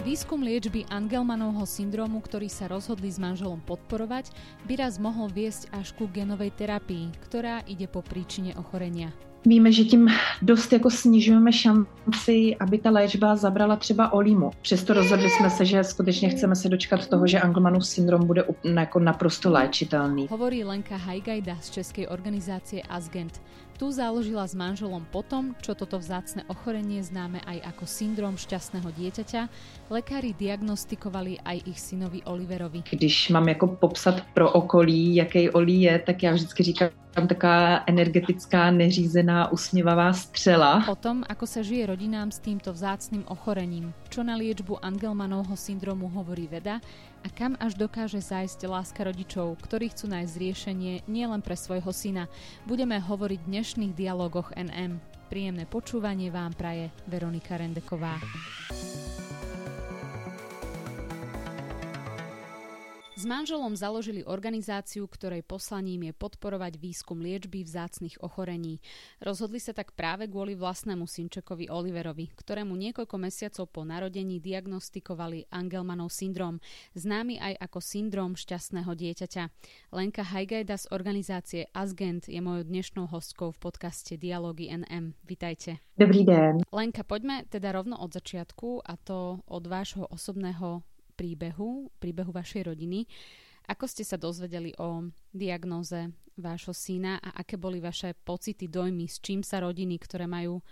Výskum liečby Angelmanovho syndromu, ktorý sa rozhodli s manželom podporovať, by raz mohol viesť až ku genovej terapii, ktorá ide po príčine ochorenia. Víme, že tím dost jako snižujeme šanci, aby ta léčba zabrala třeba olímu. Přesto rozhodli jsme se, že skutečně chceme se dočkat toho, že Angelmanův syndrom bude jako naprosto léčitelný. Hovorí Lenka Hajgajda z českej organizácie Asgent. Tu založila s manželom potom, čo toto vzácne ochorenie známe aj ako syndrom šťastného dieťaťa, lekári diagnostikovali aj ich synovi Oliverovi. Když mám jako popsat pro okolí, jaký Oli je, tak já vždycky říkám, tam taká energetická, neřízená, usměvavá střela. O tom, ako sa žije rodinám s týmto vzácným ochorením, čo na liečbu Angelmanovho syndromu hovorí veda a kam až dokáže zájsť láska rodičov, ktorí chcú nájsť riešenie nielen pre svojho syna. Budeme hovoriť v dnešných dialogoch NM. Príjemné počúvanie vám praje Veronika Rendeková. S manželom založili organizáciu, ktorej poslaním je podporovať výskum liečby vzácnych ochorení. Rozhodli sa tak práve kvôli vlastnému synčekovi Oliverovi, ktorému niekoľko mesiacov po narodení diagnostikovali Angelmanov syndrom, známy aj ako syndrom šťastného dieťaťa. Lenka Hajgajda z organizácie Asgent je mojou dnešnou hostkou v podcaste Dialógy NM. Vitajte. Dobrý den. Lenka, poďme teda rovno od začiatku a to od vášho osobného príbehu, príbehu vašej rodiny. Ako ste sa dozvedeli o diagnóze vášho syna a aké boli vaše pocity, dojmy, s čím sa rodiny, ktoré majú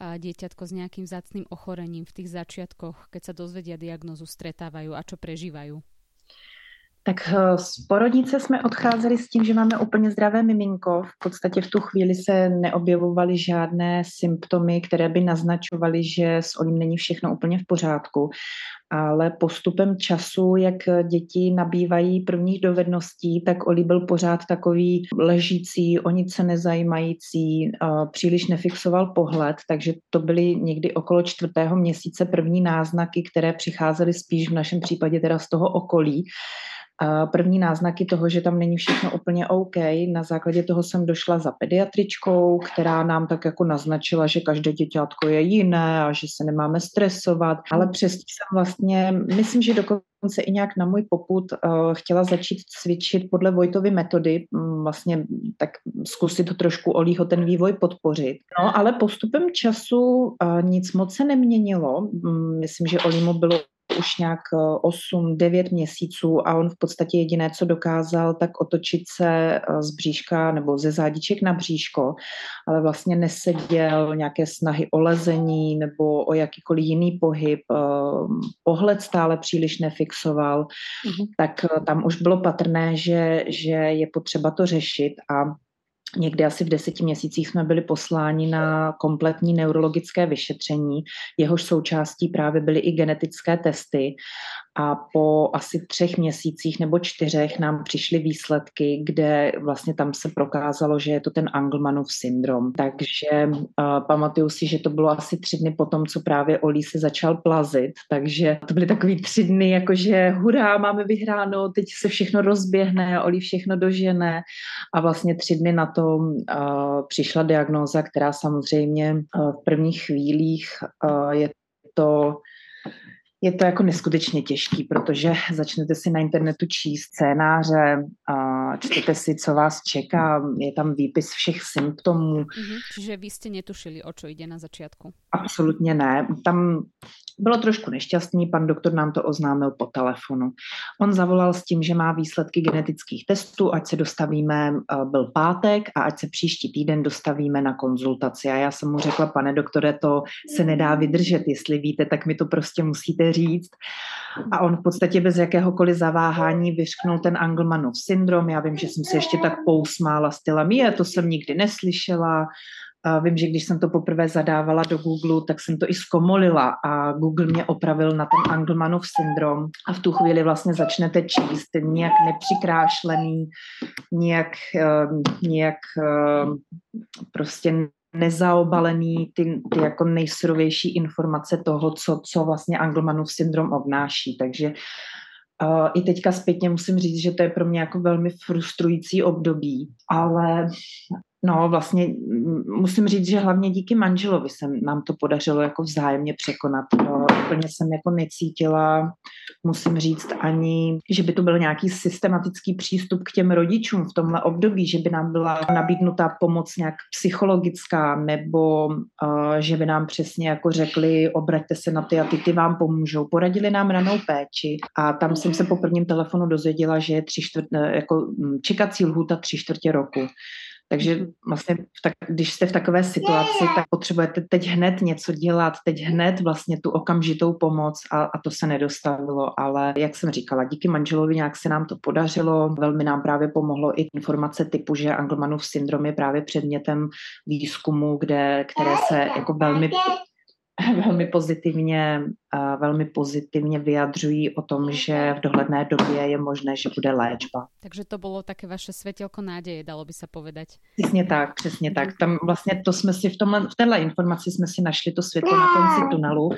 dieťatko s nejakým zácným ochorením v tých začiatkoch, keď sa dozvedia diagnozu, stretávajú a čo prežívajú? Tak eh, z porodnice jsme odcházeli s tím, že máme úplně zdravé miminko. V podstatě v tu chvíli se neobjevovaly žádné symptomy, které by naznačovaly, že s Olim není všechno úplně v pořádku. Ale postupem času, jak děti nabývají prvních dovedností, tak Oli byl pořád takový ležící, o nic se nezajímající, příliš nefixoval pohled, takže to byly někdy okolo čtvrtého měsíce první náznaky, které přicházely spíš v našem případě teda z toho okolí první náznaky toho, že tam není všechno úplně OK. Na základě toho jsem došla za pediatričkou, která nám tak jako naznačila, že každé děťátko je jiné a že se nemáme stresovat, ale přesto jsem vlastně, myslím, že dokonce i nějak na můj poput uh, chtěla začít cvičit podle Vojtovy metody, um, vlastně tak zkusit to trošku Olího ten vývoj podpořit. No, ale postupem času uh, nic moc se neměnilo. Um, myslím, že Olímu bylo už nějak 8-9 eh, měsíců a on v podstatě jediné, co dokázal, tak otočit se eh, z bříška nebo ze zádiček na bříško, ale vlastně neseděl nějaké snahy o lezení nebo o jakýkoliv jiný pohyb, eh, pohled stále příliš nefixoval, mm-hmm. tak tam už bylo patrné, že, že je potřeba to řešit a Někdy asi v deseti měsících jsme byli posláni na kompletní neurologické vyšetření, jehož součástí právě byly i genetické testy a po asi třech měsících nebo čtyřech nám přišly výsledky, kde vlastně tam se prokázalo, že je to ten Angelmanův syndrom. Takže uh, pamatuju si, že to bylo asi tři dny potom, co právě Olí se začal plazit, takže to byly takový tři dny, jakože hurá, máme vyhráno, teď se všechno rozběhne, Olí všechno dožene a vlastně tři dny na to uh, přišla diagnóza, která samozřejmě uh, v prvních chvílích uh, je to je to jako neskutečně těžký, protože začnete si na internetu číst scénáře, a čtete si, co vás čeká, je tam výpis všech symptomů. Mm-hmm. Čiže vy jste netušili, o co jde na začátku? Absolutně ne. Tam bylo trošku nešťastný, pan doktor nám to oznámil po telefonu. On zavolal s tím, že má výsledky genetických testů, ať se dostavíme, eh, byl pátek a ať se příští týden dostavíme na konzultaci. A já jsem mu řekla, pane doktore, to se nedá vydržet, jestli víte, tak mi to prostě musíte říct. A on v podstatě bez jakéhokoliv zaváhání vyřknul ten Angelmanov syndrom. Já vím, že jsem se ještě tak pousmála stylem, je, to jsem nikdy neslyšela, a vím, že když jsem to poprvé zadávala do Google, tak jsem to i zkomolila a Google mě opravil na ten Angelmanov syndrom a v tu chvíli vlastně začnete číst nějak nepřikrášlený, nějak, uh, nějak uh, prostě nezaobalený ty, ty jako nejsurovější informace toho, co, co vlastně Angelmanův syndrom obnáší. Takže uh, i teďka zpětně musím říct, že to je pro mě jako velmi frustrující období, ale No vlastně musím říct, že hlavně díky manželovi se nám to podařilo jako vzájemně překonat. No, úplně jsem jako necítila, musím říct ani, že by to byl nějaký systematický přístup k těm rodičům v tomhle období, že by nám byla nabídnutá pomoc nějak psychologická nebo uh, že by nám přesně jako řekli, obraťte se na ty a ty, ty vám pomůžou. Poradili nám ranou péči a tam jsem se po prvním telefonu dozvěděla, že je tři čtvrt, jako čekací lhůta tři čtvrtě roku. Takže mhm. vlastně, tak, když jste v takové situaci, tak potřebujete teď hned něco dělat, teď hned vlastně tu okamžitou pomoc a, a to se nedostavilo. Ale jak jsem říkala, díky manželovi nějak se nám to podařilo. Velmi nám právě pomohlo i informace typu, že Angelmanův syndrom je právě předmětem výzkumu, kde, které se jako velmi velmi pozitivně, velmi pozitivně vyjadřují o tom, že v dohledné době je možné, že bude léčba. Takže to bylo také vaše světělko náděje, dalo by se povedať. Přesně tak, přesně tak. Tam vlastně to jsme si v, tomhle, v téhle informaci jsme si našli to světlo na konci tunelu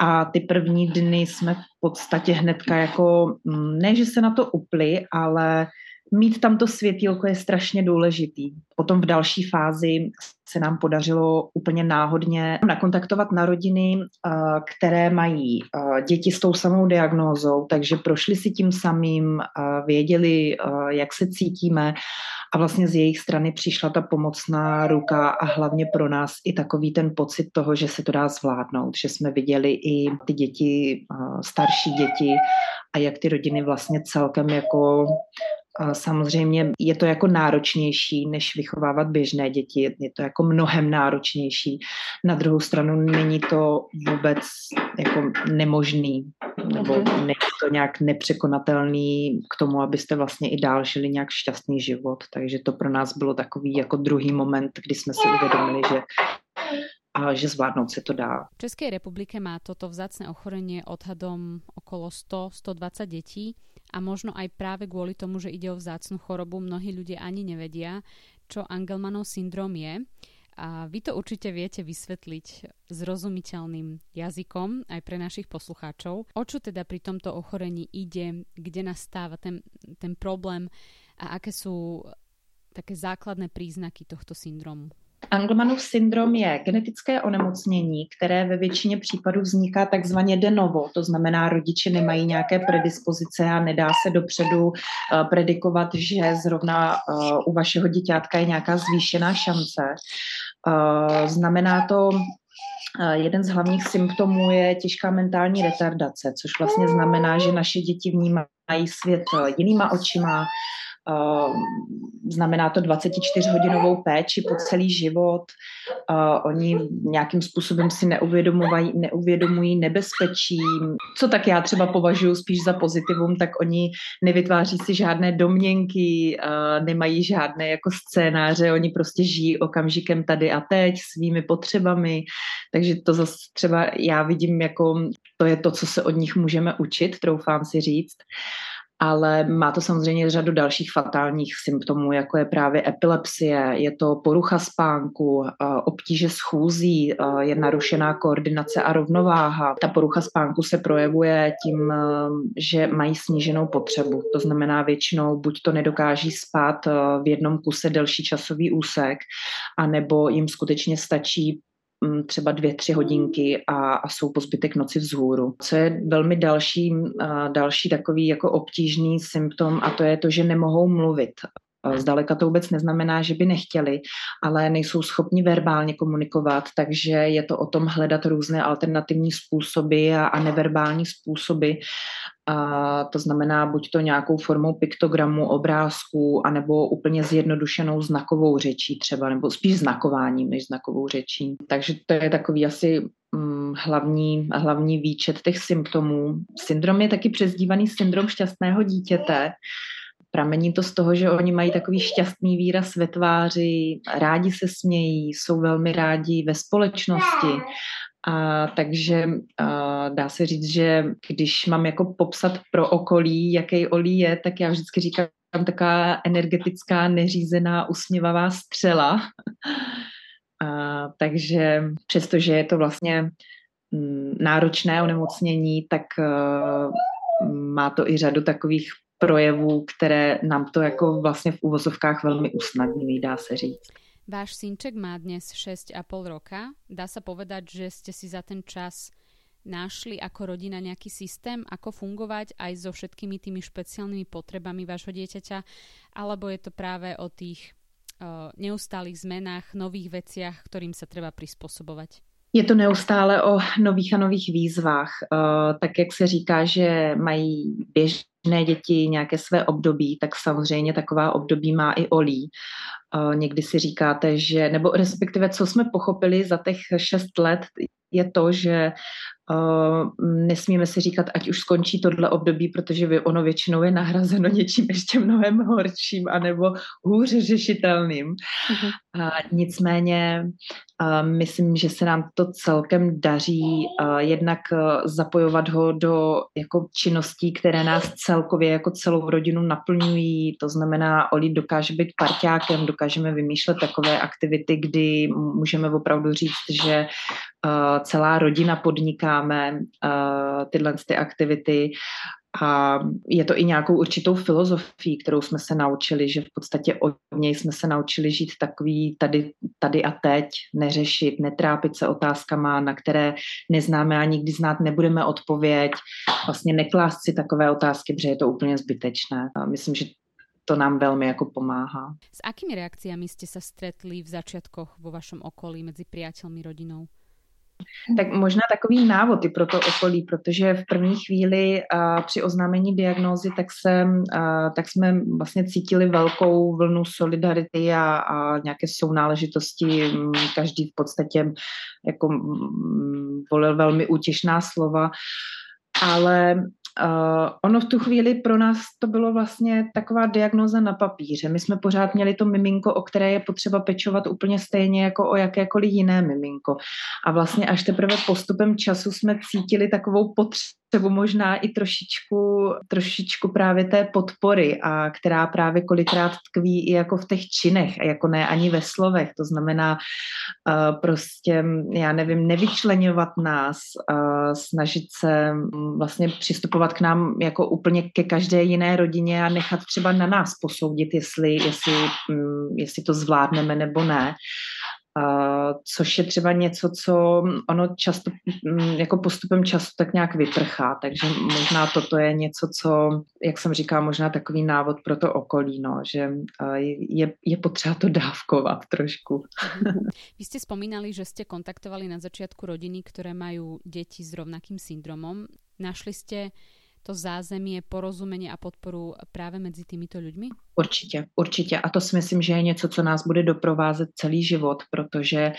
a ty první dny jsme v podstatě hnedka jako, mm, ne, že se na to upli, ale mít tam to světílko je strašně důležitý. Potom v další fázi se nám podařilo úplně náhodně nakontaktovat na rodiny, eh, které mají eh, děti s tou samou diagnózou, takže prošli si tím samým, eh, věděli, jak se cítíme a vlastně z jejich strany přišla ta pomocná ruka a hlavně pro nás i takový ten pocit toho, že se to dá zvládnout, že jsme viděli i ty děti, starší děti a jak ty rodiny vlastně celkem jako Samozřejmě je to jako náročnější, než vychovávat běžné děti. Je to jako mnohem náročnější. Na druhou stranu není to vůbec jako nemožný, nebo mhm. není to nějak nepřekonatelný k tomu, abyste vlastně i dál žili nějak šťastný život. Takže to pro nás bylo takový jako druhý moment, kdy jsme si uvědomili, že a že zvládnout se to dá. V České republike má toto vzácné ochorenie odhadom okolo 100-120 dětí a možno aj práve kvôli tomu, že ide o vzácnu chorobu, mnohí ľudia ani nevedia, čo Angelmanov syndrom je. A vy to určite viete vysvetliť zrozumiteľným jazykom aj pre našich poslucháčov. O čo teda pri tomto ochorení ide, kde nastáva ten, ten problém a aké sú také základné príznaky tohto syndromu? Angelmanův syndrom je genetické onemocnění, které ve většině případů vzniká takzvaně de novo, to znamená, rodiče nemají nějaké predispozice a nedá se dopředu uh, predikovat, že zrovna uh, u vašeho děťátka je nějaká zvýšená šance. Uh, znamená to, Jeden z hlavních symptomů je těžká mentální retardace, což vlastně znamená, že naše děti vnímají svět jinýma očima, znamená to 24-hodinovou péči po celý život. Uh, oni nějakým způsobem si neuvědomují, neuvědomují nebezpečí. Co tak já třeba považuji spíš za pozitivum, tak oni nevytváří si žádné domněnky, uh, nemají žádné jako scénáře, oni prostě žijí okamžikem tady a teď svými potřebami. Takže to zase třeba já vidím jako to je to, co se od nich můžeme učit, troufám si říct ale má to samozřejmě řadu dalších fatálních symptomů, jako je právě epilepsie, je to porucha spánku, obtíže schůzí, je narušená koordinace a rovnováha. Ta porucha spánku se projevuje tím, že mají sníženou potřebu. To znamená většinou buď to nedokáží spát v jednom kuse delší časový úsek, anebo jim skutečně stačí třeba dvě, tři hodinky a, a jsou po zbytek noci vzhůru. Co je velmi další, další takový jako obtížný symptom a to je to, že nemohou mluvit. Zdaleka to vůbec neznamená, že by nechtěli, ale nejsou schopni verbálně komunikovat, takže je to o tom hledat různé alternativní způsoby a, a neverbální způsoby. A to znamená buď to nějakou formou piktogramu, obrázků, anebo úplně zjednodušenou znakovou řečí třeba, nebo spíš znakováním než znakovou řečí. Takže to je takový asi mm, hlavní, hlavní výčet těch symptomů. Syndrom je taky přezdívaný syndrom šťastného dítěte, Pramení to z toho, že oni mají takový šťastný výraz ve tváři, rádi se smějí, jsou velmi rádi ve společnosti. A takže a dá se říct, že když mám jako popsat pro okolí, jaký Olí je, tak já vždycky říkám taková energetická, neřízená, usměvavá střela. A, takže přestože je to vlastně mm, náročné onemocnění, tak uh, má to i řadu takových projevů, které nám to jako vlastně v úvozovkách velmi usnadňují, dá se říct. Váš synček má dnes 6,5 roka. Dá sa povedať, že ste si za ten čas našli ako rodina nejaký systém, ako fungovať aj so všetkými tými špeciálnymi potrebami vášho dieťaťa, alebo je to práve o tých uh, neustálých zmenách, nových veciach, ktorým sa treba prispôsobovať? Je to neustále o nových a nových výzvách. Uh, tak jak se říká, že mají běžné děti nějaké své období, tak samozřejmě taková období má i Olí. Uh, někdy si říkáte, že, nebo respektive co jsme pochopili za těch šest let, je to, že Uh, nesmíme si říkat, ať už skončí tohle období, protože ono většinou je nahrazeno něčím ještě mnohem horším anebo hůře řešitelným. Uh-huh. Uh, nicméně uh, myslím, že se nám to celkem daří uh, jednak zapojovat ho do jako činností, které nás celkově jako celou rodinu naplňují. To znamená, Oli dokáže být parťákem, dokážeme vymýšlet takové aktivity, kdy můžeme opravdu říct, že celá rodina podnikáme uh, tyhle ty aktivity a je to i nějakou určitou filozofií, kterou jsme se naučili, že v podstatě od něj jsme se naučili žít takový tady, tady a teď, neřešit, netrápit se otázkama, na které neznáme a nikdy znát nebudeme odpověď, vlastně neklást si takové otázky, protože je to úplně zbytečné. A myslím, že to nám velmi jako pomáhá. S akými reakciami jste se stretli v začiatkoch vo vašom okolí mezi priateľmi, rodinou? Tak možná takový návod i pro to okolí, protože v první chvíli a při oznámení diagnózy tak, se, a, tak jsme vlastně cítili velkou vlnu solidarity a, a nějaké sounáležitosti. Každý v podstatě jako volil velmi útěšná slova, ale Uh, ono v tu chvíli pro nás to bylo vlastně taková diagnoza na papíře. My jsme pořád měli to miminko, o které je potřeba pečovat úplně stejně jako o jakékoliv jiné miminko. A vlastně až teprve postupem času jsme cítili takovou potřebu potřebu možná i trošičku, trošičku právě té podpory, a která právě kolikrát tkví i jako v těch činech, a jako ne ani ve slovech. To znamená uh, prostě, já nevím, nevyčlenovat nás, uh, snažit se vlastně přistupovat k nám jako úplně ke každé jiné rodině a nechat třeba na nás posoudit, jestli, jestli, um, jestli to zvládneme nebo ne. Uh, což je třeba něco, co ono často um, jako postupem času tak nějak vyprchá, takže možná toto je něco, co, jak jsem říkala, možná takový návod pro to okolí, no, že uh, je, je potřeba to dávkovat trošku. Vy jste spomínali, že jste kontaktovali na začátku rodiny, které mají děti s rovnakým syndromem. Našli jste to zázemí, porozumení a podporu právě mezi týmito lidmi? Určitě, určitě. A to si myslím, že je něco, co nás bude doprovázet celý život, protože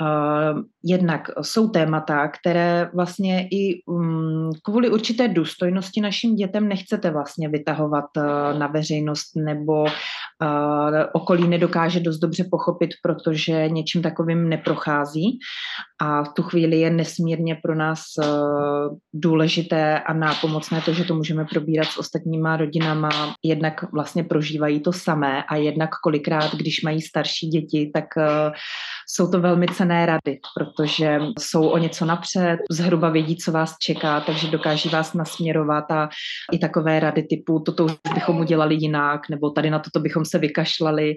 uh, jednak jsou témata, které vlastně i um, kvůli určité důstojnosti našim dětem nechcete vlastně vytahovat uh, na veřejnost nebo okolí nedokáže dost dobře pochopit, protože něčím takovým neprochází. A v tu chvíli je nesmírně pro nás uh, důležité a nápomocné to, že to můžeme probírat s ostatníma rodinama, jednak vlastně pro prožívají to samé a jednak kolikrát, když mají starší děti, tak uh, jsou to velmi cené rady, protože jsou o něco napřed, zhruba vědí, co vás čeká, takže dokáží vás nasměrovat a i takové rady typu toto už bychom udělali jinak, nebo tady na toto bychom se vykašlali.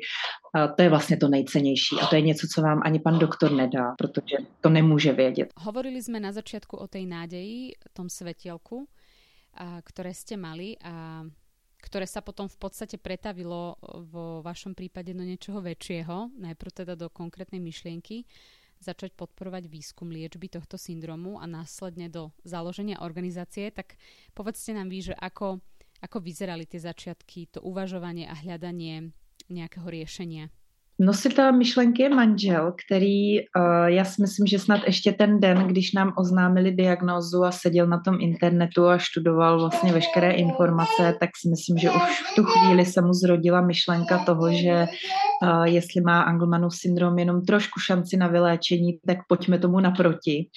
Uh, to je vlastně to nejcennější a to je něco, co vám ani pan doktor nedá, protože to nemůže vědět. Hovorili jsme na začátku o té nádeji, tom světělku, které jste mali a ktoré sa potom v podstate pretavilo vo vašom prípade do niečoho väčšieho, najprv teda do konkrétnej myšlienky, začať podporovať výskum liečby tohto syndromu a následne do založenia organizácie, tak povedzte nám vy, že ako, ako vyzerali tie začiatky, to uvažovanie a hľadanie nejakého riešenia. Nositel myšlenky je manžel, který, uh, já si myslím, že snad ještě ten den, když nám oznámili diagnózu a seděl na tom internetu a študoval vlastně veškeré informace, tak si myslím, že už v tu chvíli se mu zrodila myšlenka toho, že uh, jestli má Angelmanův syndrom jenom trošku šanci na vyléčení, tak pojďme tomu naproti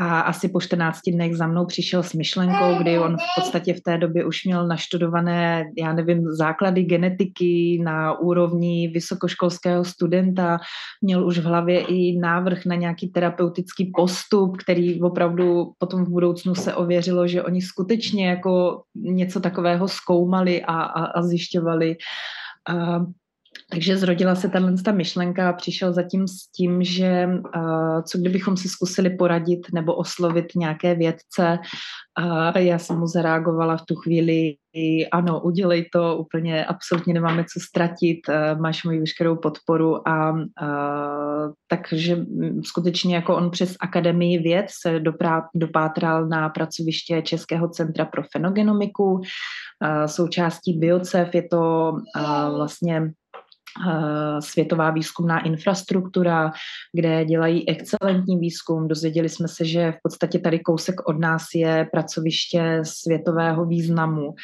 a asi po 14 dnech za mnou přišel s myšlenkou, kdy on v podstatě v té době už měl naštudované, já nevím, základy genetiky na úrovni vysokoškolského studenta, měl už v hlavě i návrh na nějaký terapeutický postup, který opravdu potom v budoucnu se ověřilo, že oni skutečně jako něco takového zkoumali a, a, a zjišťovali. Takže zrodila se tahle ta myšlenka a přišel zatím s tím, že co kdybychom si zkusili poradit nebo oslovit nějaké vědce. A já jsem mu zareagovala v tu chvíli, ano, udělej to, úplně absolutně nemáme co ztratit, máš moji veškerou podporu a uh, takže skutečně jako on přes Akademii věd se doprá, dopátral na pracoviště Českého centra pro fenogenomiku, uh, součástí BioCEF je to uh, vlastně světová výzkumná infrastruktura, kde dělají excelentní výzkum. Dozvěděli jsme se, že v podstatě tady kousek od nás je pracoviště světového významu.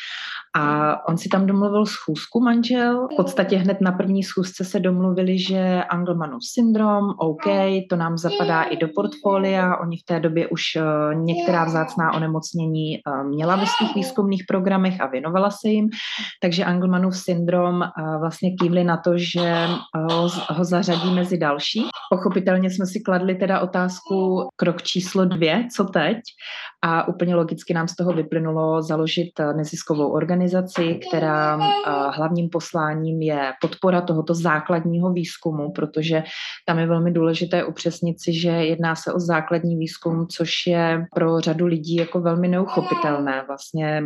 A on si tam domluvil schůzku manžel. V podstatě hned na první schůzce se domluvili, že Angelmanův syndrom, OK, to nám zapadá i do portfolia. Oni v té době už eh, některá vzácná onemocnění eh, měla ve svých výzkumných programech a věnovala se jim. Takže Angelmanův syndrom vlastně kývli na to, že ho, ho zařadí mezi další. Pochopitelně jsme si kladli teda otázku krok číslo dvě, co teď? A úplně logicky nám z toho vyplynulo založit neziskovou organizaci, která hlavním posláním je podpora tohoto základního výzkumu, protože tam je velmi důležité upřesnit si, že jedná se o základní výzkum, což je pro řadu lidí jako velmi neuchopitelné. Vlastně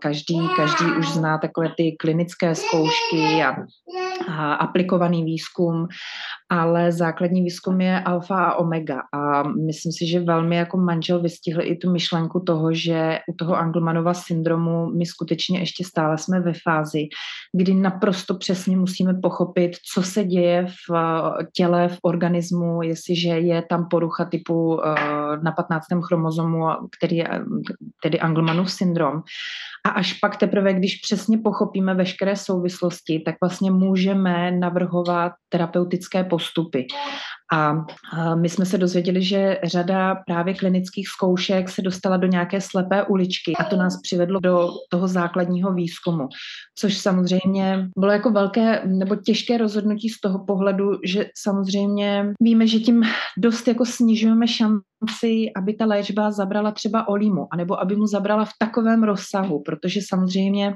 každý, každý už zná takové ty klinické zkoušky a, a aplikovaný výzkum, ale základní výzkum je alfa a omega. A myslím si, že velmi jako manžel vystihl i tu myšlenku toho, že u toho Angelmanova syndromu my skutečně ještě stále jsme ve fázi, kdy naprosto přesně musíme pochopit, co se děje v eh, těle, v organismu, jestliže je tam porucha typu eh, na 15. chromozomu, který je tedy Angelmanův syndrom. A až pak teprve, když přesně pochopíme veškeré souvislosti, tak vlastně můžeme navrhovat terapeutické postupy. A my jsme se dozvěděli, že řada právě klinických zkoušek se dostala do nějaké slepé uličky a to nás přivedlo do toho základního výzkumu, což samozřejmě bylo jako velké nebo těžké rozhodnutí z toho pohledu, že samozřejmě víme, že tím dost jako snižujeme šanci, aby ta léčba zabrala třeba olímu, anebo aby mu zabrala v takovém rozsahu, protože samozřejmě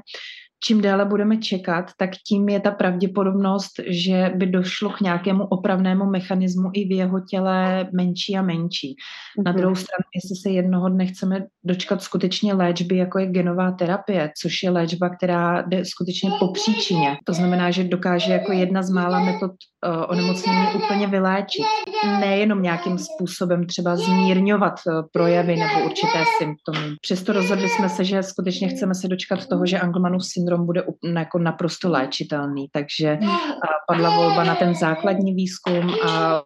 čím déle budeme čekat, tak tím je ta pravděpodobnost, že by došlo k nějakému opravnému mechanismu i v jeho těle menší a menší. Mm-hmm. Na mhm. druhou stranu, jestli se jednoho dne chceme dočkat skutečně léčby, jako je genová terapie, což je léčba, která jde skutečně po příčině. To znamená, že dokáže jako jedna z mála metod onemocnění úplně vyléčit. Nejenom nějakým způsobem třeba zmírňovat uh, projevy nebo určité symptomy. Přesto rozhodli jsme se, že skutečně chceme se dočkat toho, že Angelmanův syndrom bude jako naprosto léčitelný. Takže uh, padla volba na ten základní výzkum a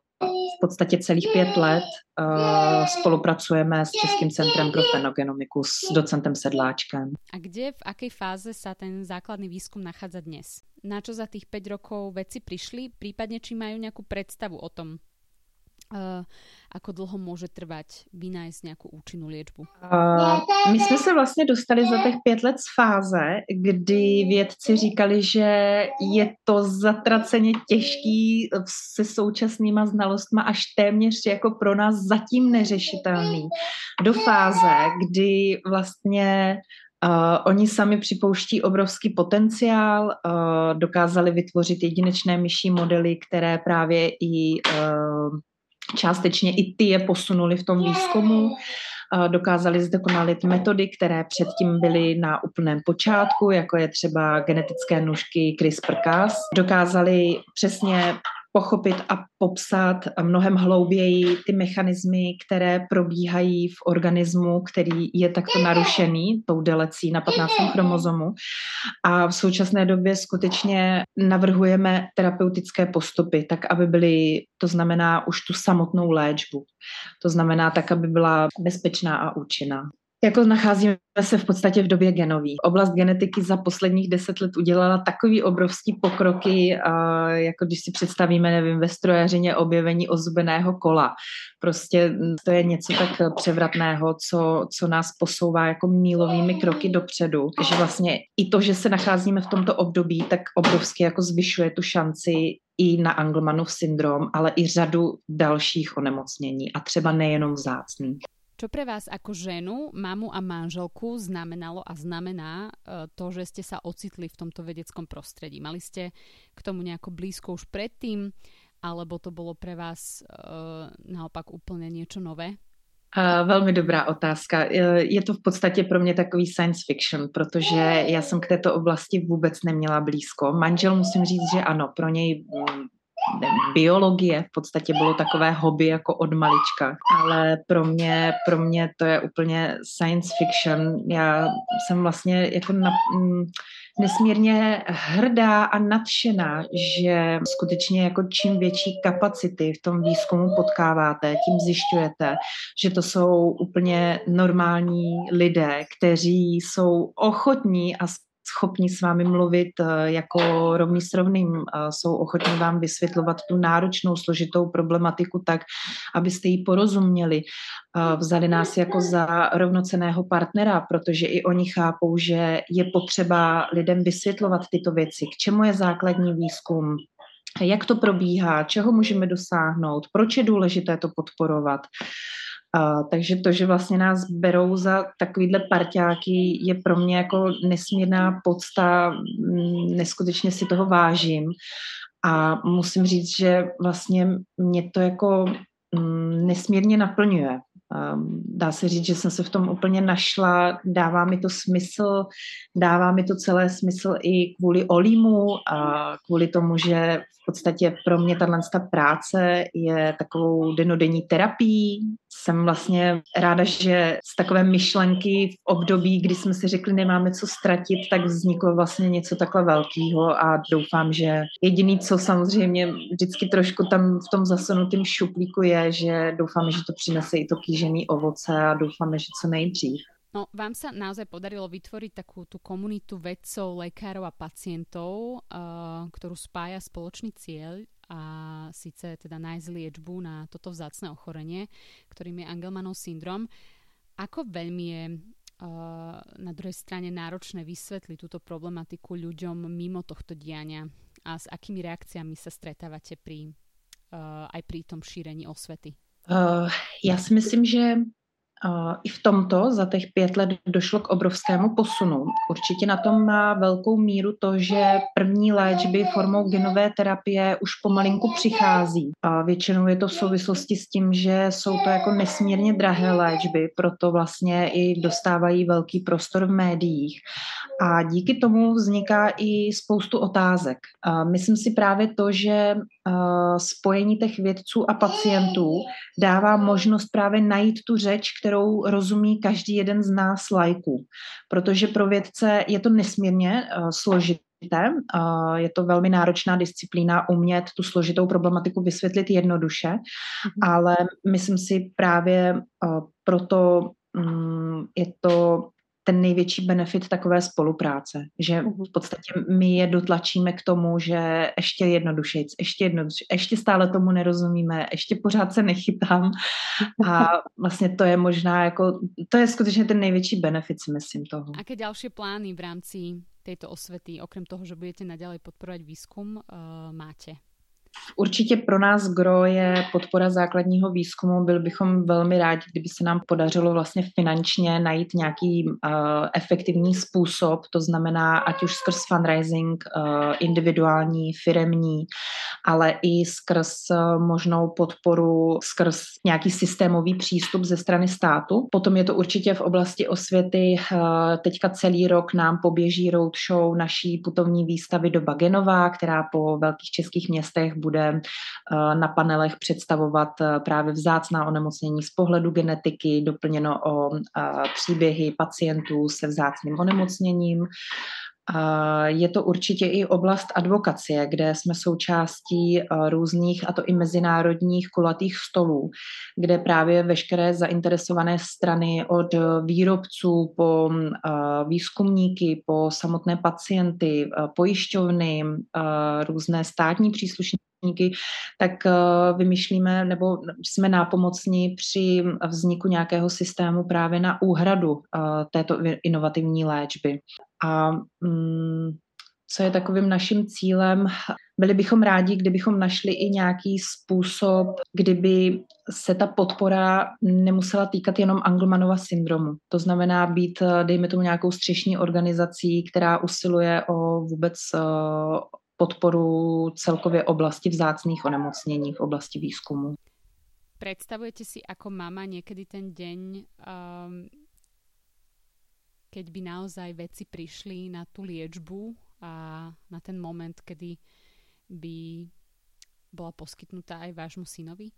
v podstatě celých pět let uh, spolupracujeme s Českým centrem pro fenogenomiku s docentem Sedláčkem. A kde, v akej fáze sa ten základný výskum nachádza dnes? Na čo za tých 5 rokov veci prišli? Prípadne, či majú nejakú predstavu o tom, ako dlho může trvat vynájsť nějakou účinnú liečbu? Uh, my jsme se vlastně dostali za těch pět let z fáze, kdy vědci říkali, že je to zatraceně těžký se současnýma znalostma až téměř jako pro nás zatím neřešitelný. Do fáze, kdy vlastně Uh, oni sami připouští obrovský potenciál, uh, dokázali vytvořit jedinečné myší modely, které právě i uh, částečně i ty je posunuli v tom výzkumu. Dokázali zdokonalit metody, které předtím byly na úplném počátku, jako je třeba genetické nůžky CRISPR-Cas. Dokázali přesně pochopit a popsat mnohem hlouběji ty mechanismy, které probíhají v organismu, který je takto narušený tou delecí na 15. chromozomu. A v současné době skutečně navrhujeme terapeutické postupy, tak aby byly, to znamená už tu samotnou léčbu. To znamená tak, aby byla bezpečná a účinná. Jako nacházíme se v podstatě v době genový. Oblast genetiky za posledních deset let udělala takový obrovský pokroky, jako když si představíme, nevím, ve strojařině objevení ozubeného kola. Prostě to je něco tak převratného, co, co nás posouvá jako mílovými kroky dopředu. Že vlastně i to, že se nacházíme v tomto období, tak obrovsky jako zvyšuje tu šanci i na Angelmanův syndrom, ale i řadu dalších onemocnění a třeba nejenom vzácných. Čo pre vás ako ženu, mamu a manželku znamenalo a znamená uh, to, že ste sa ocitli v tomto vedeckom prostredí? Mali ste k tomu nejako blízko už predtým, alebo to bolo pre vás uh, naopak úplne niečo nové? Velmi dobrá otázka. Je to v podstatě pro mě takový science fiction, protože já jsem k této oblasti vůbec neměla blízko. Manžel musím říct, že ano, pro něj mm, biologie v podstatě bylo takové hobby jako od malička, ale pro mě, pro mě to je úplně science fiction. Já jsem vlastně jako na, mm, nesmírně hrdá a nadšená, že skutečně jako čím větší kapacity v tom výzkumu potkáváte, tím zjišťujete, že to jsou úplně normální lidé, kteří jsou ochotní a schopni s vámi mluvit eh, jako rovný s rovným, jsou ochotní vám vysvětlovat tu náročnou, složitou problematiku tak, abyste ji porozuměli. Vzali nás jako za rovnoceného partnera, protože i oni chápou, že je potřeba lidem vysvětlovat tyto věci, k čemu je základní výzkum, jak to probíhá, čeho můžeme dosáhnout, proč je důležité to podporovat. Uh, takže to, že vlastně nás berou za takovýhle parťáky, je pro mě jako nesmírná podsta, mm, neskutečně si toho vážím. A musím říct, že vlastně mě to jako mm, nesmírně naplňuje. Um, dá se říct, že jsem se v tom úplně našla, dává mi to smysl, dává mi to celé smysl i kvůli Olimu a kvůli tomu, že v podstatě pro mě tahle práce je takovou denodenní terapií. Jsem vlastně ráda, že z takové myšlenky v období, kdy jsme si řekli, nemáme co ztratit, tak vzniklo vlastně něco takhle velkého a doufám, že jediný, co samozřejmě vždycky trošku tam v tom zasunutém šuplíku je, že doufáme, že to přinese i to kýžený ovoce a doufáme, že co nejdřív. No, vám sa naozaj podarilo vytvoriť takú tú komunitu vedcov, lekárov a pacientov, uh, ktorú spája spoločný cieľ a síce teda nájsť liečbu na toto vzácne ochorenie, ktorým je Angelmanov syndrom. Ako veľmi je uh, na druhej strane náročné vysvetliť túto problematiku ľuďom mimo tohto diania a s akými reakciami sa stretávate pri, uh, aj pri tom šírení osvety? Uh, já si myslím, že i v tomto za těch pět let došlo k obrovskému posunu. Určitě na tom má velkou míru to, že první léčby formou genové terapie už pomalinku přichází. A většinou je to v souvislosti s tím, že jsou to jako nesmírně drahé léčby, proto vlastně i dostávají velký prostor v médiích. A díky tomu vzniká i spoustu otázek. A myslím si právě to, že spojení těch vědců a pacientů dává možnost právě najít tu řeč, kterou rozumí každý jeden z nás lajků. Protože pro vědce je to nesmírně složité, je to velmi náročná disciplína umět tu složitou problematiku vysvětlit jednoduše, mm-hmm. ale myslím si právě proto mm, je to ten největší benefit takové spolupráce, že v mhm. podstatě my je dotlačíme k tomu, že ještě jednodušejc, ještě jednodušejc, ještě stále tomu nerozumíme, ještě pořád se nechytám a vlastně to je možná jako, to je skutečně ten největší benefit, si myslím toho. Aké další plány v rámci této osvety, okrem toho, že budete naďalej podporovat výzkum, uh, máte? Určitě pro nás GRO je podpora základního výzkumu. Byl bychom velmi rádi, kdyby se nám podařilo vlastně finančně najít nějaký uh, efektivní způsob, to znamená ať už skrz fundraising uh, individuální, firemní, ale i skrz uh, možnou podporu, skrz nějaký systémový přístup ze strany státu. Potom je to určitě v oblasti osvěty. Uh, teďka celý rok nám poběží roadshow naší putovní výstavy do Bagenová, která po velkých českých městech bude eh, na panelech představovat eh, právě vzácná onemocnění z pohledu genetiky, doplněno o eh, příběhy pacientů se vzácným onemocněním. Je to určitě i oblast advokacie, kde jsme součástí různých, a to i mezinárodních kulatých stolů, kde právě veškeré zainteresované strany od výrobců po výzkumníky, po samotné pacienty, pojišťovny, různé státní příslušníky, tak eh, vymýšlíme nebo jsme nápomocní při vzniku nějakého systému právě na úhradu eh, této inovativní léčby. A mm, co je takovým naším cílem. Byli bychom rádi, kdybychom našli i nějaký způsob, kdyby se ta podpora nemusela týkat jenom Anglomanova syndromu. To znamená být, dejme tomu, nějakou střešní organizací, která usiluje o vůbec eh, podporu celkově oblasti vzácných onemocnění v oblasti výzkumu. Predstavujete si ako mama niekedy ten deň, um, keď by naozaj veci prišli na tú liečbu a na ten moment, kedy by byla poskytnutá aj vášmu synovi?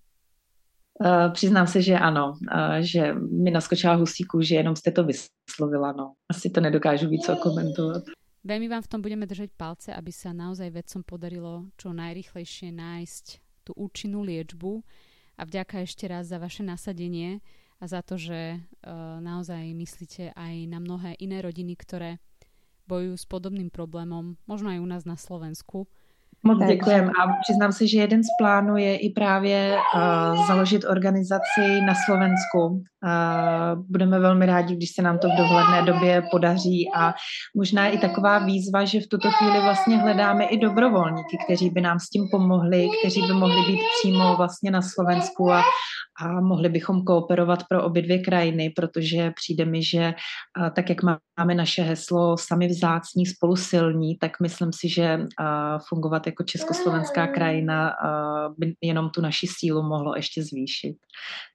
Uh, přiznám se, že ano, uh, že mi naskočila husí kůži, jenom jste to vyslovila, no. Asi to nedokážu víc komentovat. Veľmi vám v tom budeme držať palce, aby sa naozaj vedcom podarilo čo najrychlejšie nájsť tú účinnú liečbu a vďaka ešte raz za vaše nasadenie a za to, že uh, naozaj myslíte aj na mnohé iné rodiny, ktoré bojujú s podobným problémom, možno aj u nás na Slovensku. Moc děkujeme a přiznám se, že jeden z plánů je i právě uh, založit organizaci na Slovensku. Uh, budeme velmi rádi, když se nám to v dohledné době podaří. A možná i taková výzva, že v tuto chvíli vlastně hledáme i dobrovolníky, kteří by nám s tím pomohli, kteří by mohli být přímo vlastně na Slovensku a, a mohli bychom kooperovat pro obě dvě krajiny, protože přijde mi, že tak, jak máme naše heslo sami vzácní, spolu silní, tak myslím si, že fungovat jako československá krajina by jenom tu naši sílu mohlo ještě zvýšit.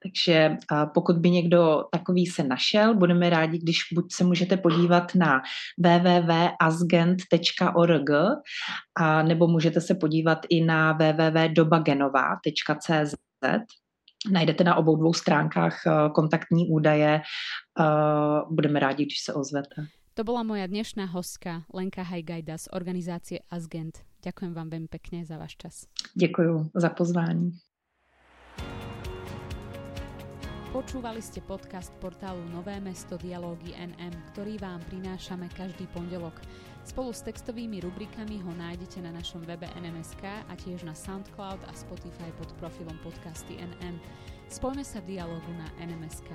Takže pokud by někdo takový se našel, budeme rádi, když buď se můžete podívat na www.asgent.org a nebo můžete se podívat i na www.dobagenová.cz Najdete na obou dvou stránkách eh, kontaktní údaje. Eh, budeme rádi, když se ozvete. To bola moja dnešná hostka Lenka Hajgajda z organizácie Asgent. Ďakujem vám veľmi pekne za váš čas. Děkuji za pozvání. Počúvali ste podcast portálu Nové mesto Dialógy NM, ktorý vám prinášame každý pondelok. Spolu s textovými rubrikami ho nájdete na našom webe NMSK a tiež na Soundcloud a Spotify pod profilom podcasty NM. Spojme sa v dialogu na NMSK.